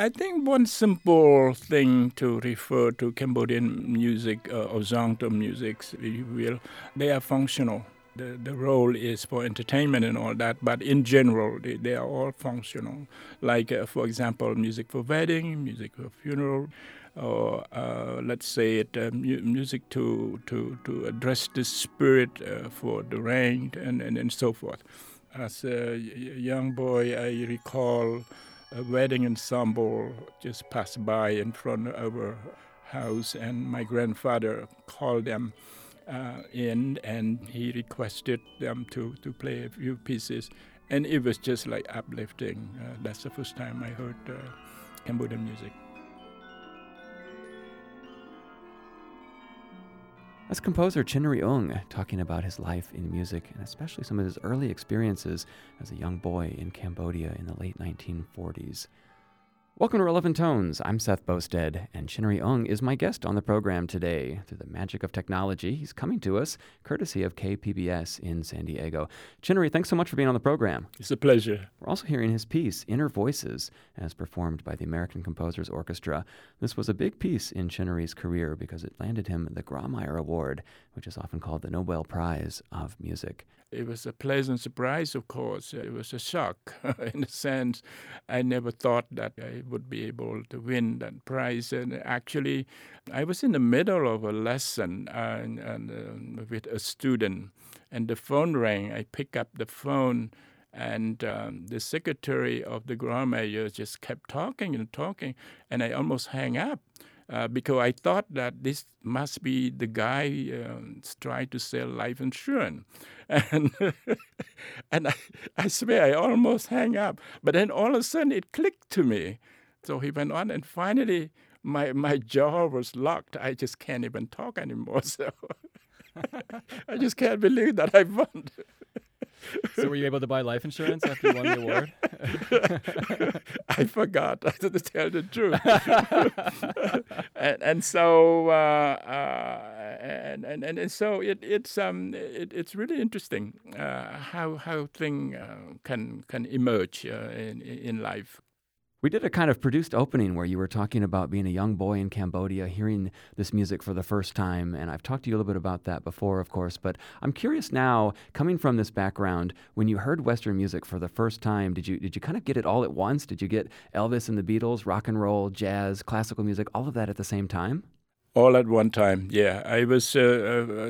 I think one simple thing to refer to Cambodian music uh, or Zongtom music, if you will, they are functional. The, the role is for entertainment and all that, but in general, they, they are all functional. Like, uh, for example, music for wedding, music for funeral, or uh, let's say it uh, mu- music to, to, to address the spirit uh, for the rain and, and, and so forth. As a young boy, I recall a wedding ensemble just passed by in front of our house, and my grandfather called them uh, in and he requested them to, to play a few pieces. And it was just like uplifting. Uh, that's the first time I heard uh, Cambodian music. That's composer Chinary Ung talking about his life in music and especially some of his early experiences as a young boy in Cambodia in the late 1940s. Welcome to Relevant Tones. I'm Seth Boustead, and Chinary Ung is my guest on the program today. Through the magic of technology, he's coming to us courtesy of KPBS in San Diego. Chinary, thanks so much for being on the program. It's a pleasure. We're also hearing his piece, Inner Voices, as performed by the American Composers Orchestra. This was a big piece in Chinary's career because it landed him the Grawemeyer Award, which is often called the Nobel Prize of Music. It was a pleasant surprise, of course. It was a shock in a sense. I never thought that I would be able to win that prize. And actually, I was in the middle of a lesson and, and uh, with a student, and the phone rang. I picked up the phone, and um, the secretary of the Grawemeyer just kept talking and talking, and I almost hang up. Uh, because I thought that this must be the guy uh, trying to sell life insurance. And, and I, I swear I almost hang up. But then all of a sudden it clicked to me. So he went on, and finally my, my jaw was locked. I just can't even talk anymore. So I just can't believe that I won so were you able to buy life insurance after you won the award? I forgot to tell the truth. and, and, so uh, uh, and, and, and so it, it's um it, it's really interesting uh, how how thing uh, can can emerge uh, in in life. We did a kind of produced opening where you were talking about being a young boy in Cambodia, hearing this music for the first time. And I've talked to you a little bit about that before, of course. But I'm curious now, coming from this background, when you heard Western music for the first time, did you, did you kind of get it all at once? Did you get Elvis and the Beatles, rock and roll, jazz, classical music, all of that at the same time? All at one time, yeah. I was, uh,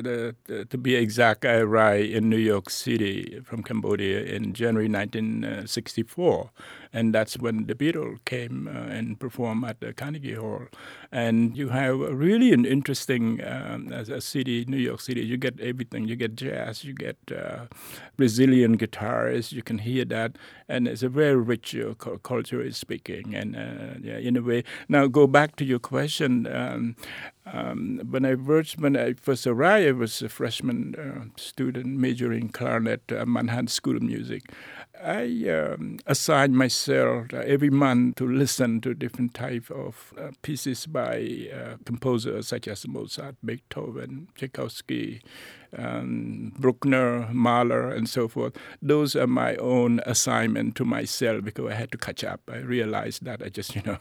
uh, uh, to be exact, I arrived in New York City from Cambodia in January 1964 and that's when the Beatles came uh, and performed at the Carnegie Hall. And you have really an interesting, um, as a city, New York City, you get everything. You get jazz, you get uh, Brazilian guitars, you can hear that, and it's a very rich uh, culturally speaking. And uh, yeah, in a way, now go back to your question. Um, um, when I first when I first arrived, I was a freshman uh, student majoring clarinet at Manhattan School of Music. I um, assigned myself uh, every month to listen to different type of uh, pieces by uh, composers such as Mozart, Beethoven, Tchaikovsky, um, Bruckner, Mahler, and so forth. Those are my own assignment to myself because I had to catch up. I realized that I just, you know,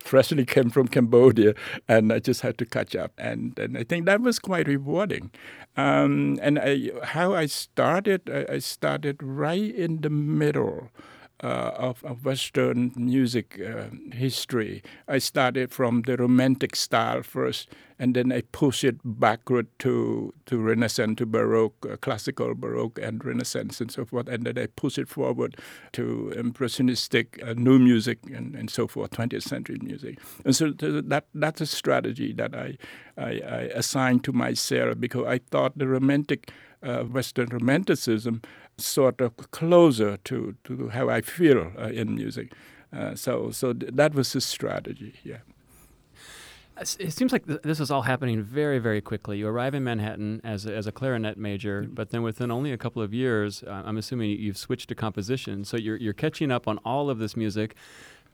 freshly came from Cambodia and I just had to catch up. And, and I think that was quite rewarding. Um, and I, how I started, I, started right in the middle uh, of, of, Western music uh, history. I started from the Romantic style first, and then I push it backward to, to Renaissance, to Baroque, uh, classical Baroque, and Renaissance, and so forth. And then I push it forward to Impressionistic, uh, new music, and, and so forth, 20th century music. And so that that's a strategy that I, I, I assigned to myself because I thought the Romantic uh, Western Romanticism sort of closer to, to how I feel uh, in music. Uh, so so th- that was the strategy, yeah. It seems like th- this is all happening very, very quickly. You arrive in Manhattan as a, as a clarinet major, mm-hmm. but then within only a couple of years, uh, I'm assuming you've switched to composition. So you're, you're catching up on all of this music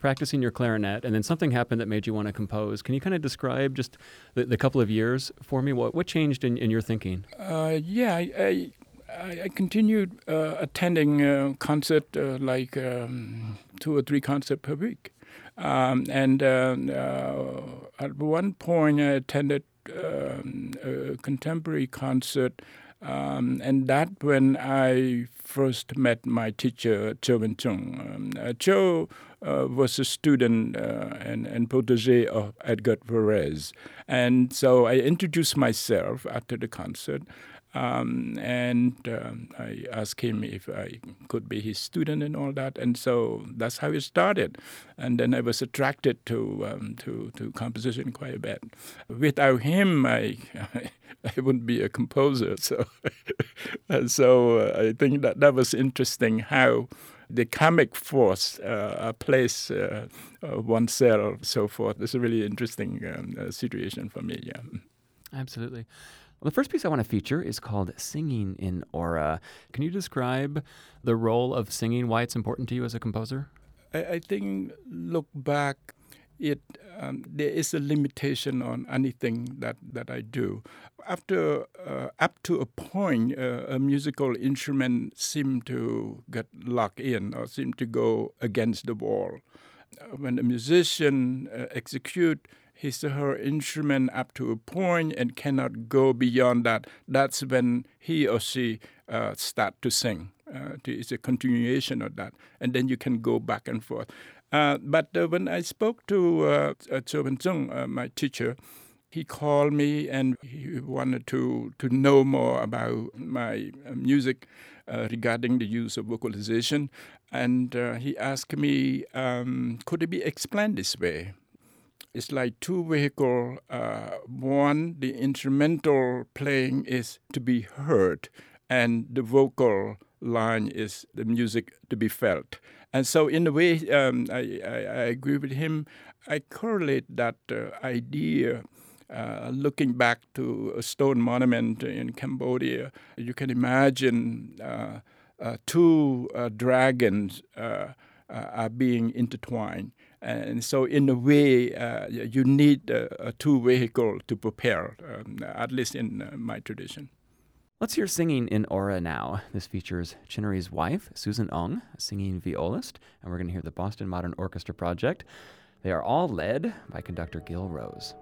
practicing your clarinet, and then something happened that made you want to compose. Can you kind of describe just the, the couple of years for me? What what changed in, in your thinking? Uh, yeah, I, I, I continued uh, attending uh, concert uh, like um, two or three concerts per week. Um, and uh, uh, at one point, I attended um, a contemporary concert. Um, and that when I first met my teacher, Chou Wen Chung. Um, uh, Chou uh, was a student uh, and, and protege of Edgar Varese. And so I introduced myself after the concert. Um, and um, I asked him if I could be his student and all that, and so that's how it started. And then I was attracted to um, to, to composition quite a bit. Without him, I I wouldn't be a composer. So so uh, I think that that was interesting how the karmic force uh, uh, uh, oneself, so forth. It's a really interesting um, uh, situation for me. Yeah. Absolutely. Well, the first piece I want to feature is called Singing in Aura. Can you describe the role of singing, why it's important to you as a composer? I, I think, look back, it um, there is a limitation on anything that, that I do. After uh, up to a point, uh, a musical instrument seemed to get locked in or seemed to go against the wall. When a musician uh, execute his or her instrument up to a point and cannot go beyond that, that's when he or she uh, start to sing. Uh, it's a continuation of that, and then you can go back and forth. Uh, but uh, when I spoke to uh, Chou Wen uh, my teacher, he called me and he wanted to, to know more about my uh, music uh, regarding the use of vocalization. And uh, he asked me, um, could it be explained this way? It's like two vehicle. Uh, one, the instrumental playing is to be heard, and the vocal line is the music to be felt. And so, in a way, um, I, I, I, agree with him. I correlate that uh, idea. Uh, looking back to a stone monument in Cambodia, you can imagine uh, uh, two uh, dragons are being intertwined and so, in a way, uh, you need a, a, two vehicle to prepare, um, at least in uh, my tradition. Let's hear singing in Aura now. This features Chinary's wife, Susan Ung, a singing violist, and we're going to hear the Boston Modern Orchestra Project. They are all led by conductor Gil Rose.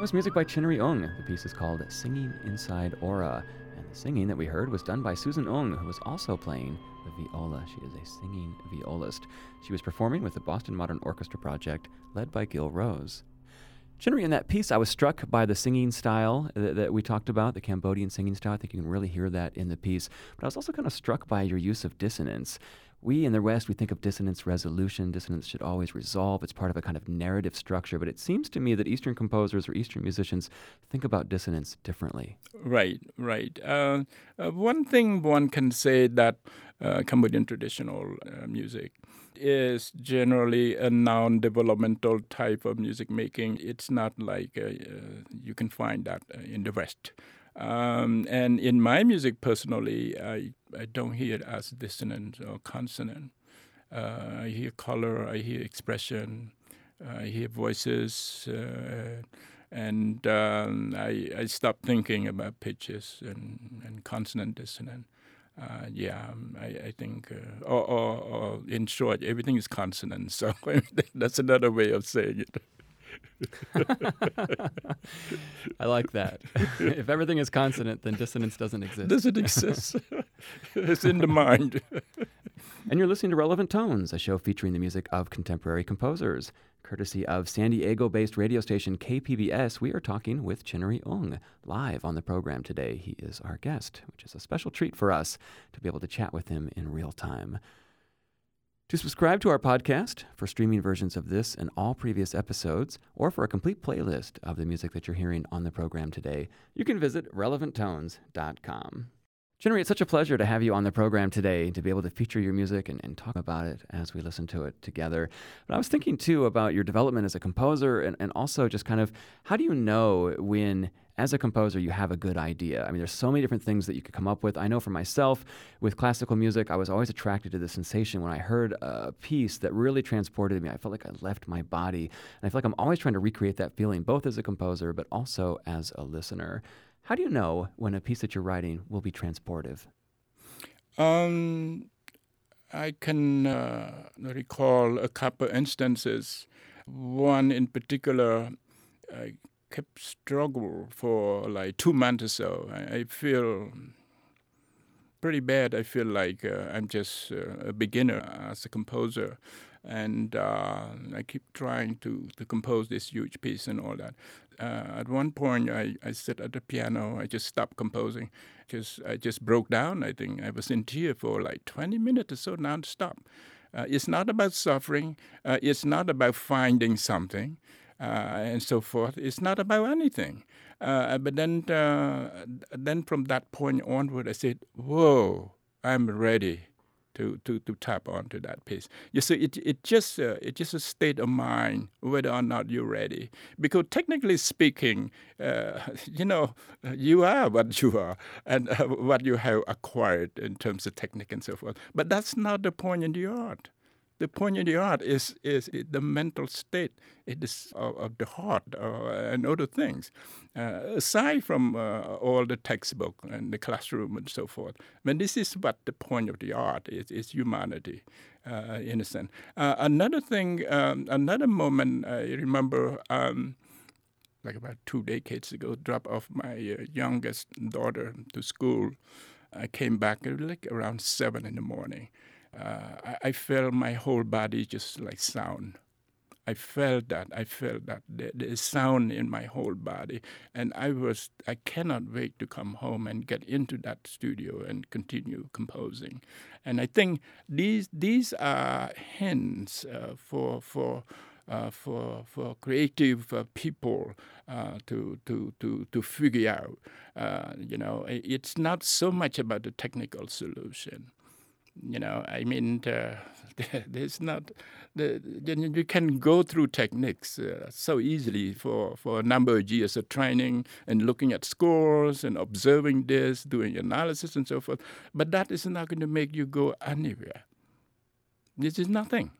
Was music by Chinary Ung. The piece is called Singing Inside Aura. And the singing that we heard was done by Susan Ung, who was also playing the viola. She is a singing violist. She was performing with the Boston Modern Orchestra Project, led by Gil Rose. Chinary, in that piece, I was struck by the singing style that, that, we talked about, the Cambodian singing style. I think you can really hear that in the piece. But I was also kind of struck by your use of dissonance we in the West, we think of dissonance resolution. Dissonance should always resolve. It's part of a kind of narrative structure. But it seems to me that Eastern composers or Eastern musicians think about dissonance differently. Right, right. Uh, uh, one thing one can say that uh, Cambodian traditional uh, music is generally a non-developmental type of music making. It's not like uh, uh, you can find that in the West. Um, and in my music, personally, I, I don't hear it as dissonant or consonant. Uh, I hear color, I hear expression, I hear voices, uh, and um, I, I stop thinking about pitches and, and consonant dissonant. Uh, yeah, um, I, I think, uh, or, or, or, in short, everything is consonant. So that's another way of saying it. I like that. if everything is consonant, then dissonance doesn't exist. Doesn't exist. it's in the mind. and you're listening to Relevant Tones, a show featuring the music of contemporary composers. Courtesy of San Diego based radio station KPBS, we are talking with Chinary Ung live on the program today. He is our guest, which is a special treat for us to be able to chat with him in real time. To subscribe to our podcast for streaming versions of this and all previous episodes, or for a complete playlist of the music that you're hearing on the program today, you can visit relevanttones.com. Chinary, it's such a pleasure to have you on the program today to be able to feature your music and, and, talk about it as we listen to it together. But I was thinking too about your development as a composer and, and also just kind of how do you know when as a composer, you have a good idea. I mean, there's so many different things that you could come up with. I know for myself, with classical music, I was always attracted to the sensation when I heard a piece that really transported me. I felt like I left my body. And I feel like I'm always trying to recreate that feeling, both as a composer, but also as a listener. How do you know when a piece that you're writing will be transportive? Um, I can uh, recall a couple instances. One in particular, I kept struggle for like two months or so. I, I feel pretty bad. I feel like uh, I'm just uh, a beginner as a composer, and uh, I keep trying to to compose this huge piece and all that. Uh, at one point, I, I sit at the piano. I just stopped composing because I just broke down. I think I was in tears for like 20 minutes or so nonstop. Uh, it's not about suffering. Uh, it's not about finding something uh, and so forth. It's not about anything. Uh, but then, uh, then from that point onward, I said, "Whoa, I'm ready." To, to, to tap onto that piece. You see, it it just uh, it's just a state of mind whether or not you're ready. Because technically speaking, uh, you know, you are what you are and uh, what you have acquired in terms of technique and so forth. But that's not the point in the art the point of the art is is the mental state it is of, of the heart uh, and other things. Uh, aside from uh, all the textbook and the classroom and so forth but this is what the point of the art is is humanity uh, in a sense. Uh, another thing um, another moment i remember um, like about two decades ago drop off my uh, youngest daughter to school. I came back like around seven in the morning I, I, felt my whole body just like sound. I felt that. I felt that there's sound in my whole body, and I was. I cannot wait to come home and get into that studio and continue composing. And I think these these are hints uh, for for. Uh, for for creative uh, people uh, to to to to figure out. Uh, you know, it's not so much about the technical solution you know, I mean, uh, there's not the, you can go through techniques uh, so easily for, for a number of years of training and looking at scores and observing this, doing analysis and so forth. But that is not going to make you go anywhere. This is nothing.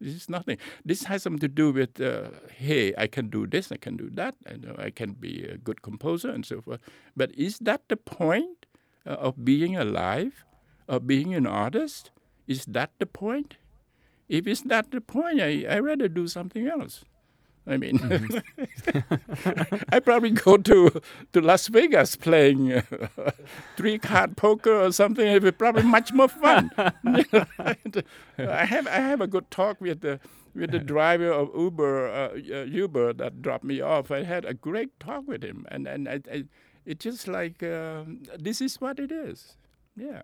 This is nothing. This has something to do with, uh, hey, I can do this, I can do that, I know I can be a good composer and so forth. But is that the point uh, of being alive? Of being an artist? Is that the point? If it's not the point, I, I rather do something else. I mean, mm-hmm. I probably go to to Las Vegas playing uh, three card poker or something. It would be probably much more fun. I have I have a good talk with the with the driver of Uber uh, uh, Uber that dropped me off. I had a great talk with him, and and I, I it's just like uh, this is what it is. Yeah.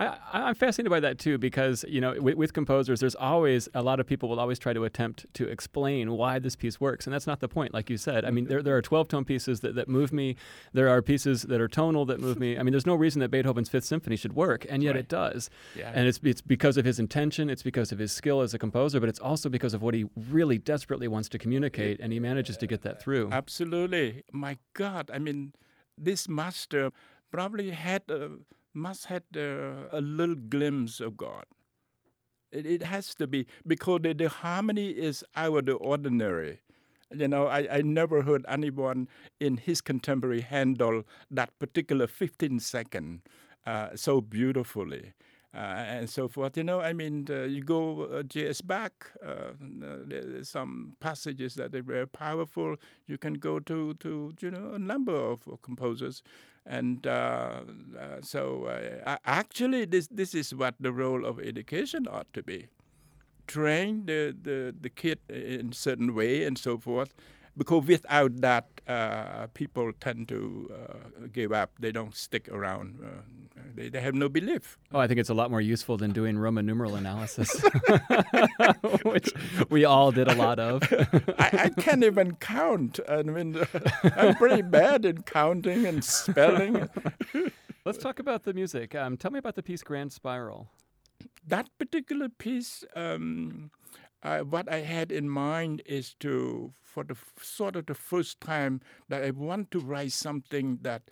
I, am fascinated by that too because you know with, with, composers, there's always a lot of people will always try to attempt to explain why this piece works, and that's not the point. Like you said, I mean, mm-hmm. there, there are 12 tone pieces that, that move me. There are pieces that are tonal that move me. I mean, there's no reason that Beethoven's Fifth Symphony should work, and yet right. it does. Yeah. And it's it's because of his intention, it's because of his skill as a composer, but it's also because of what he really desperately wants to communicate, and he manages to get that through. Absolutely, my God! I mean, this master probably had. A, must have uh, a little glimpse of God. It, it has to be because the, the harmony is out of the ordinary. You know, I, I never heard anyone in his contemporary handle that particular 15 second uh, so beautifully. Uh, and so forth. You know, I mean, uh, you go uh, J.S. Bach, uh, there's some passages that are very powerful. You can go to, to you know, a number of composers and uh, uh, so, uh, actually, this this is what the role of education ought to be: train the the, the kid in certain way and so forth. Because without that, uh, people tend to uh, give up. They don't stick around. Uh, they, they have no belief. Oh, I think it's a lot more useful than doing Roman numeral analysis, which we all did a lot of. I, I, can't even count. I mean, I'm pretty bad in counting and spelling. Let's talk about the music. Um, tell me about the piece Grand Spiral. That particular piece. Um, uh, what I had in mind is to, for the sort of the first time, that I want to write something that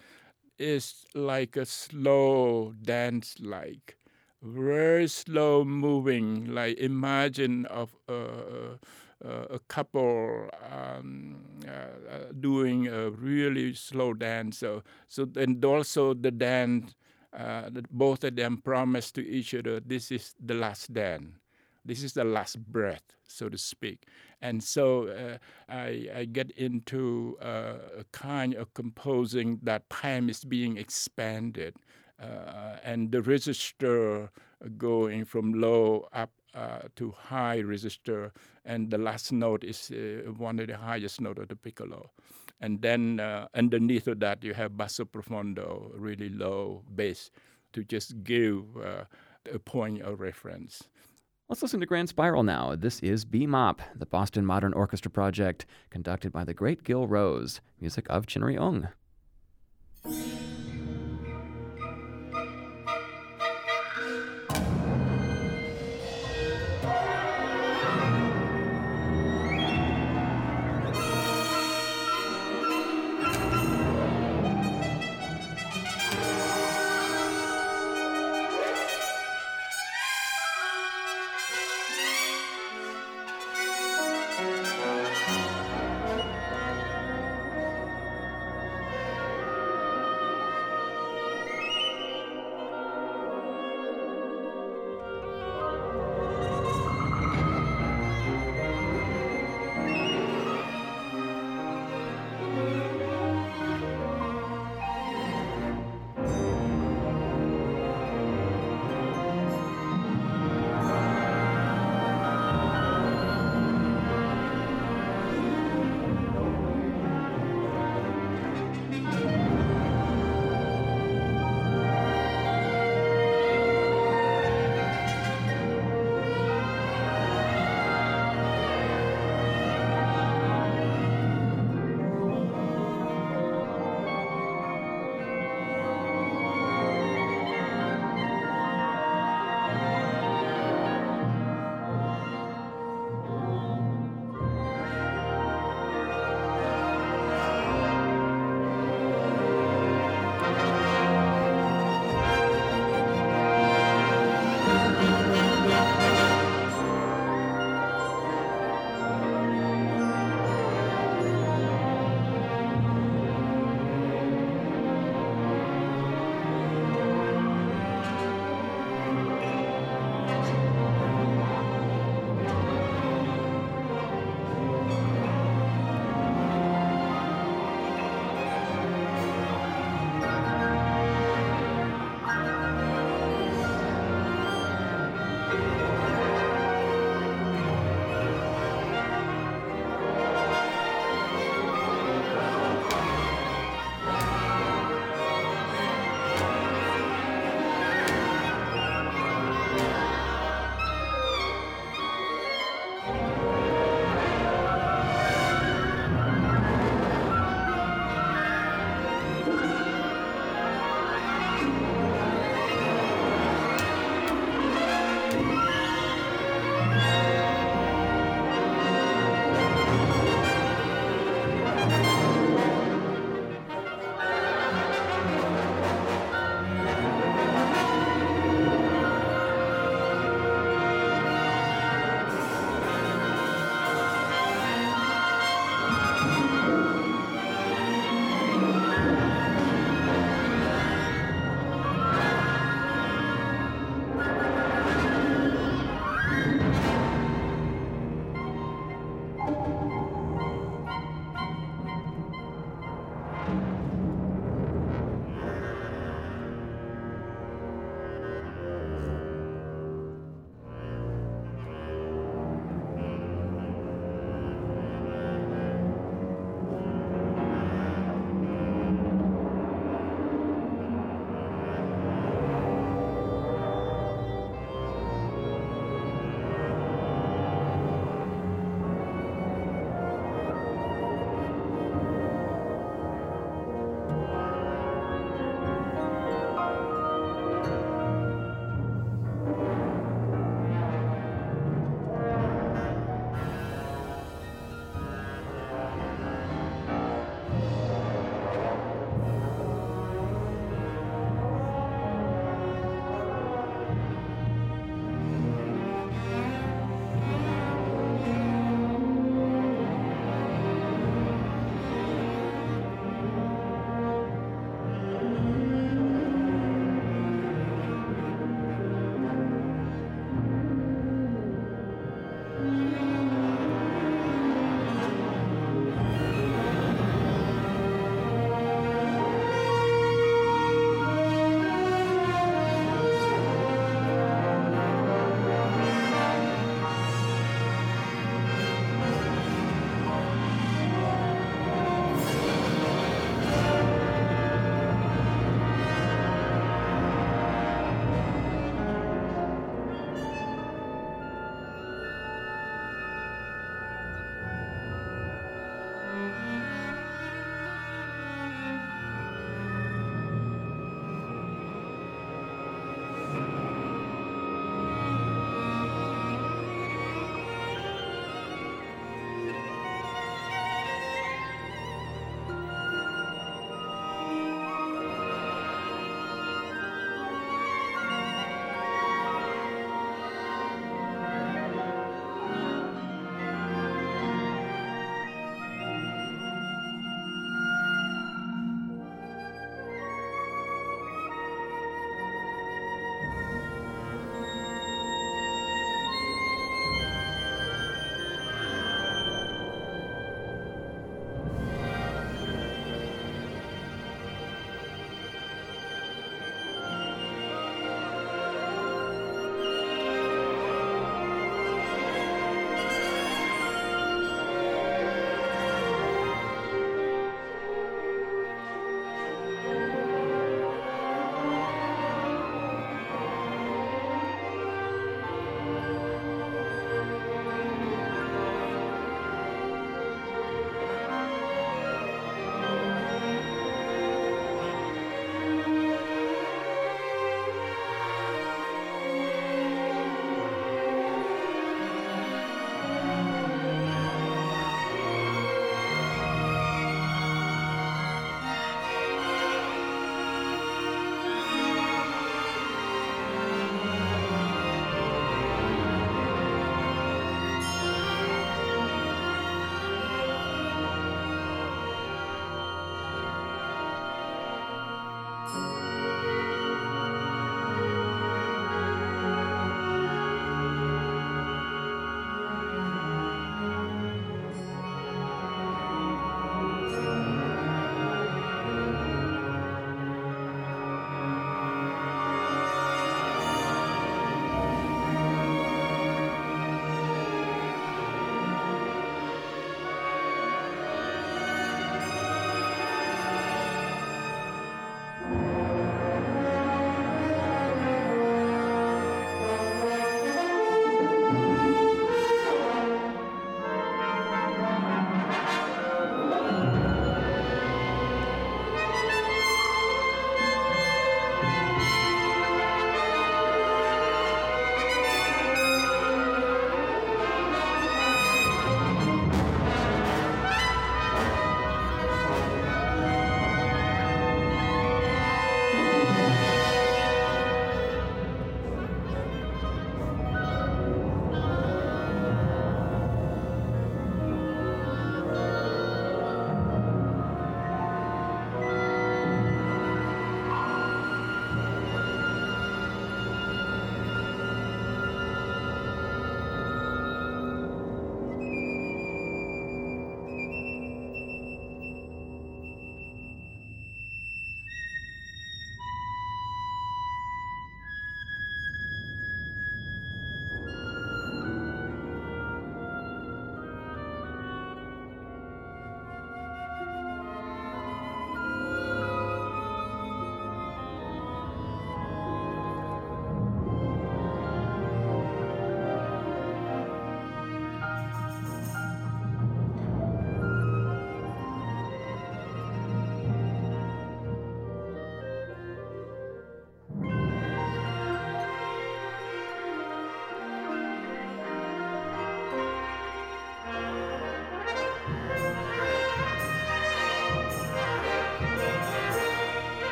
is like a slow dance, like very slow moving. Like imagine of uh, uh, a couple um, uh, uh, doing a really slow dance. So, so and also the dance. Uh, both of them promise to each other, "This is the last dance." This is the last breath, so to speak. And so uh, I, I, get into uh, a kind of composing that time is being expanded. Uh, and the register going from low up uh, to high register, and the last note is uh, one of the highest note of the piccolo. And then uh, underneath of that, you have basso profondo, really low bass, to just give a point of reference. Let's listen to Grand Spiral now. This is BMOP, the Boston Modern Orchestra project, conducted by the great Gil Rose, music of Chinary Ung.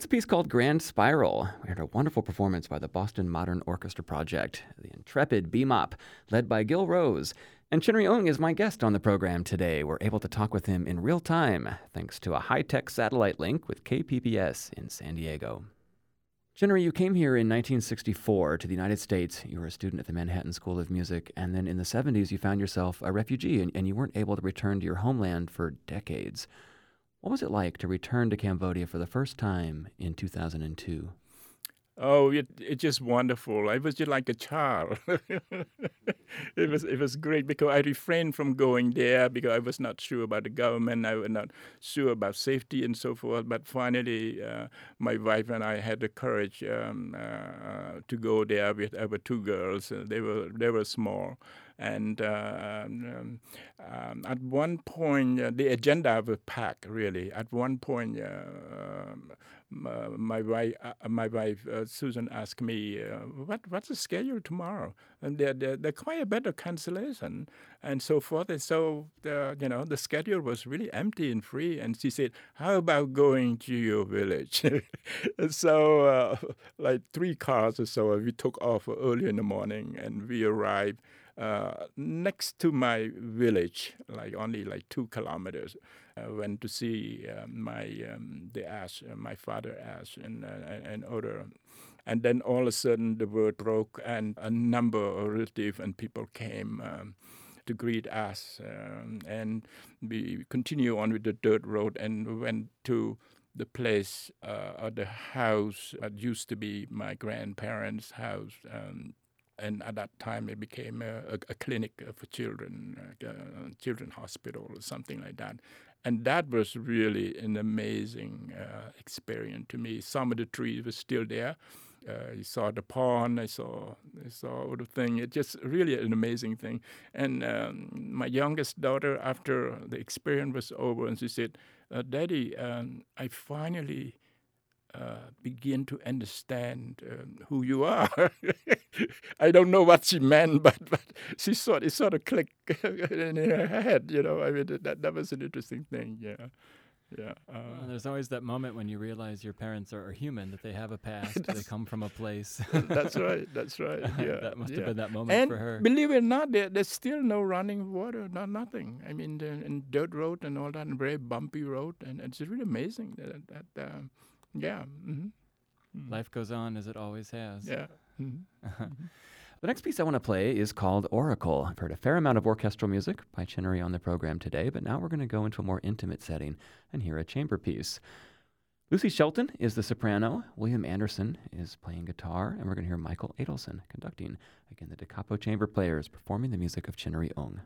That's a piece called Grand Spiral. We heard a wonderful performance by the Boston Modern Orchestra Project, the intrepid BMOP, led by Gil Rose. And Chin Ung is my guest on the program today. We're able to talk with him in real time thanks to a high tech satellite link with KPBS in San Diego. Chinary, you came here in 1964 to the United States. You were a student at the Manhattan School of Music, and then in the 70s, you found yourself a refugee and, and you weren't able to return to your homeland for decades. What was it like to return to Cambodia for the first time in 2002? Oh, it it's just wonderful. I was just like a child. it was it was great because I refrained from going there because I was not sure about the government. I was not sure about safety and so forth. But finally, uh, my wife and I had the courage um, uh, to go there with our two girls. They were they were small, and uh, um, um, at one point, uh, the agenda of was packed, really. At one point, uh, um, my wife, uh, my wife uh, Susan asked me, uh, "What what's the schedule tomorrow?" And there, there, there quite a bit of cancellation and so forth. And so, the, you know, the schedule was really empty and free. And she said, "How about going to your village?" so, uh, like three cars or so, we took off early in the morning, and we arrived uh, next to my village, like only like two kilometers. I went to see uh, my um, the ash, uh, my father ash, and and other. And then all of a sudden the word broke, and a number of relatives and people came. Um, to greet us. Um, and we continue on with the dirt road and went to the place uh, or the house that used to be my grandparents' house. Um, and at that time it became a, a, a clinic for children, a uh, children hospital or something like that. And that was really an amazing uh, experience to me. Some of the trees were still there. Uh, you saw the pond. I saw I saw all the thing. It's just really an amazing thing. And um, my youngest daughter, after the experience was over, and she said, uh, "Daddy, um, I finally uh, begin to understand um, who you are. I don't know what she meant, but, but she sort it sort of clicked in her head. You know, I mean that that was an interesting thing. Yeah. Yeah. Uh, well, there's always that moment when you realize your parents are, are human, that they have a past, they come from a place. that's right. That's right. Yeah. that must yeah. have been that moment and for her. Believe it or not, there, there's still no running water, not nothing. I mean, the, and dirt road and all that, and very bumpy road, and it's really amazing that that. Um, yeah. Mm-hmm. Mm-hmm. Life goes on as it always has. Yeah. Mm-hmm. the next piece I want to play is called Oracle. I've heard a fair amount of orchestral music by Chinary on the program today, but now we're going to go into a more intimate setting and hear a chamber piece. Lucy Shelton is the soprano, William Anderson is playing guitar, and we're going to hear Michael Adelson conducting. Again, the Da Capo Chamber Players performing the music of Chinary Ung.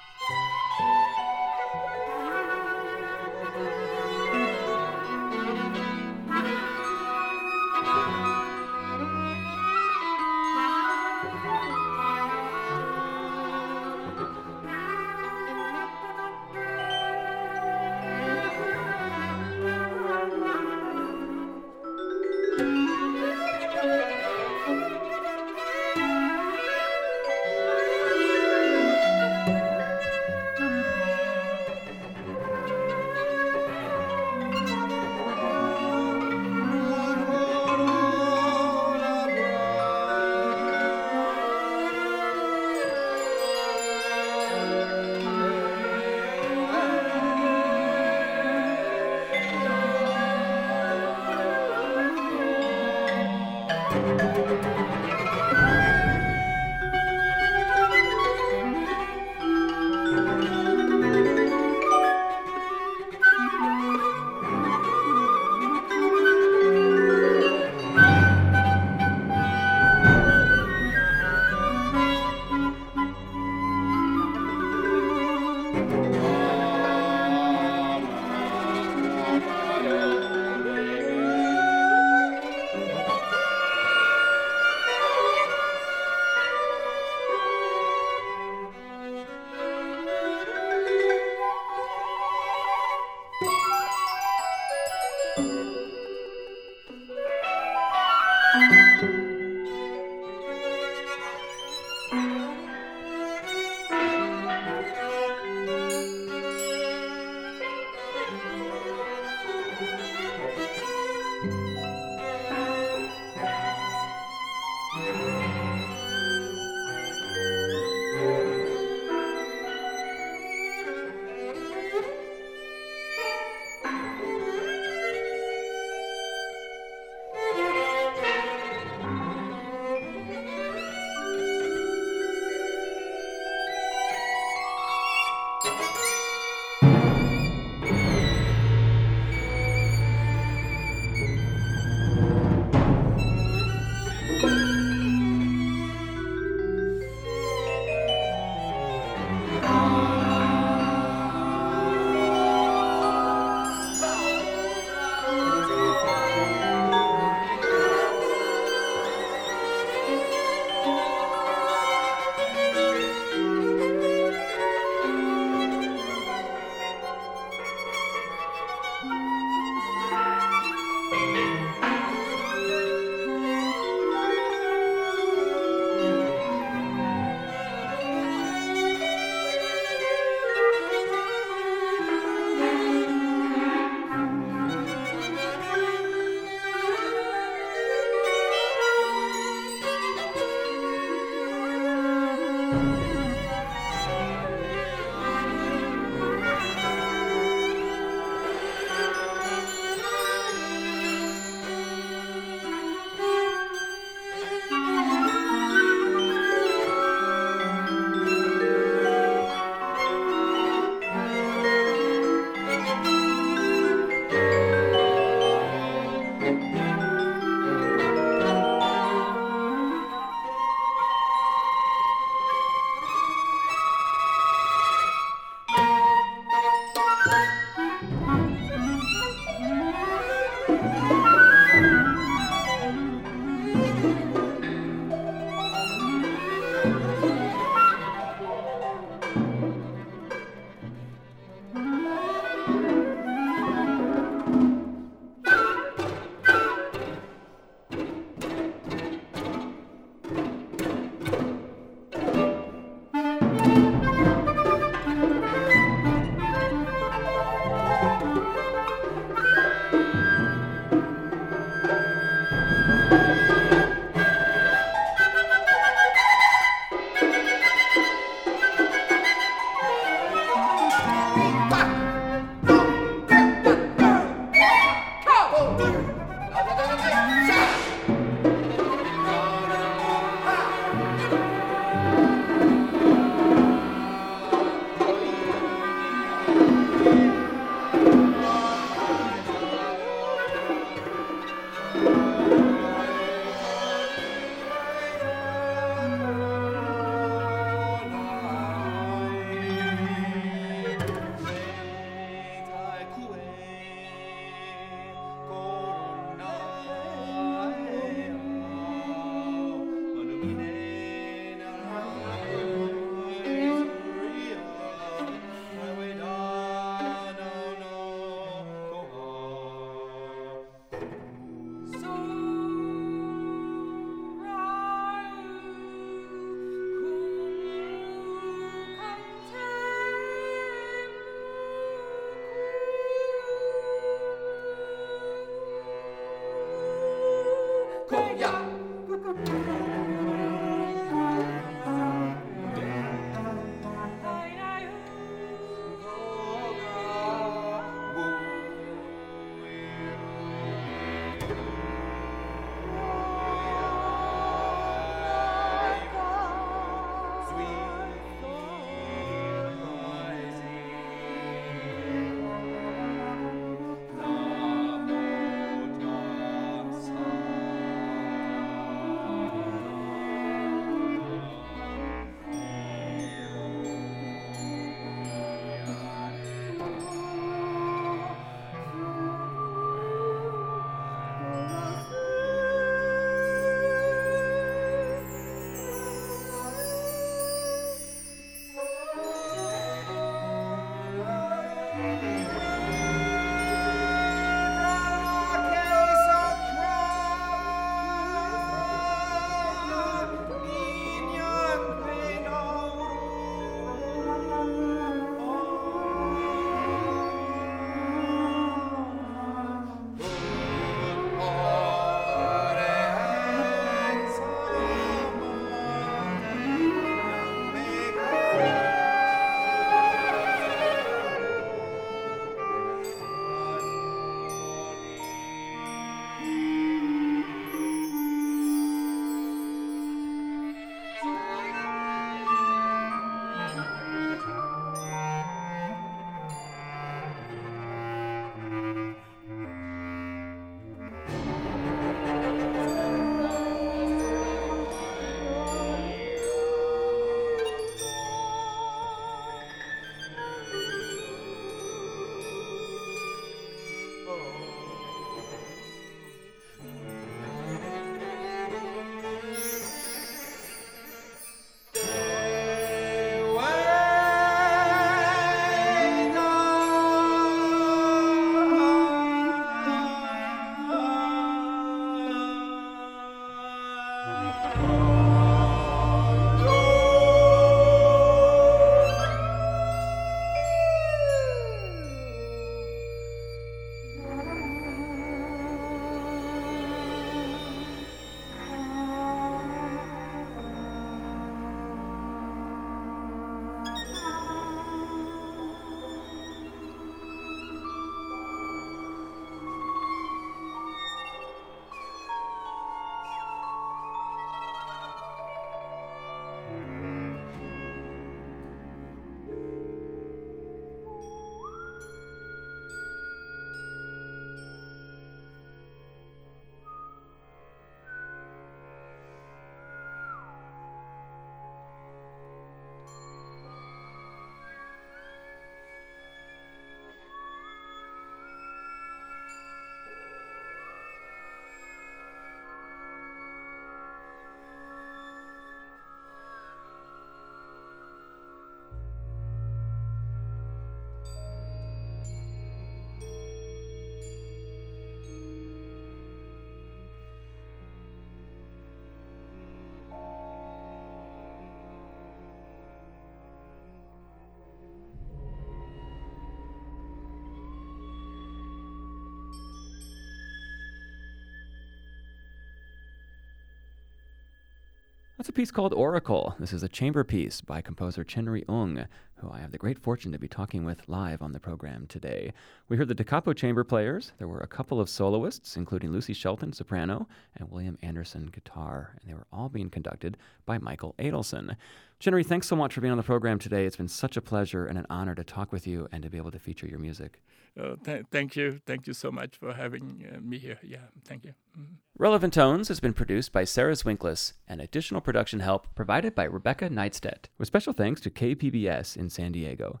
That's a piece called Oracle. This is a chamber piece by composer Chinary Ung, who I have the great fortune to be talking with live on the program today. We heard the Da Capo chamber players. There were a couple of soloists, including Lucy Shelton, soprano, and William Anderson, guitar, and they were all being conducted by Michael Adelson. Chinary, thanks so much for being on the program today. It's been such a pleasure and an honor to talk with you and to be able to feature your music. Uh, th- thank you. Thank you so much for having uh, me here. Yeah, thank you. Mm-hmm. Relevant Tones has been produced by Sarah Zwinklis and additional production help provided by Rebecca Neidstedt, with special thanks to KPBS in San Diego.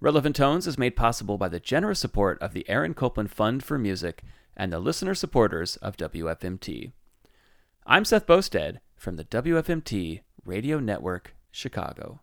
Relevant Tones is made possible by the generous support of the Aaron Copland Fund for Music and the listener supporters of WFMT. I'm Seth Boustead from the WFMT Radio Network, Chicago.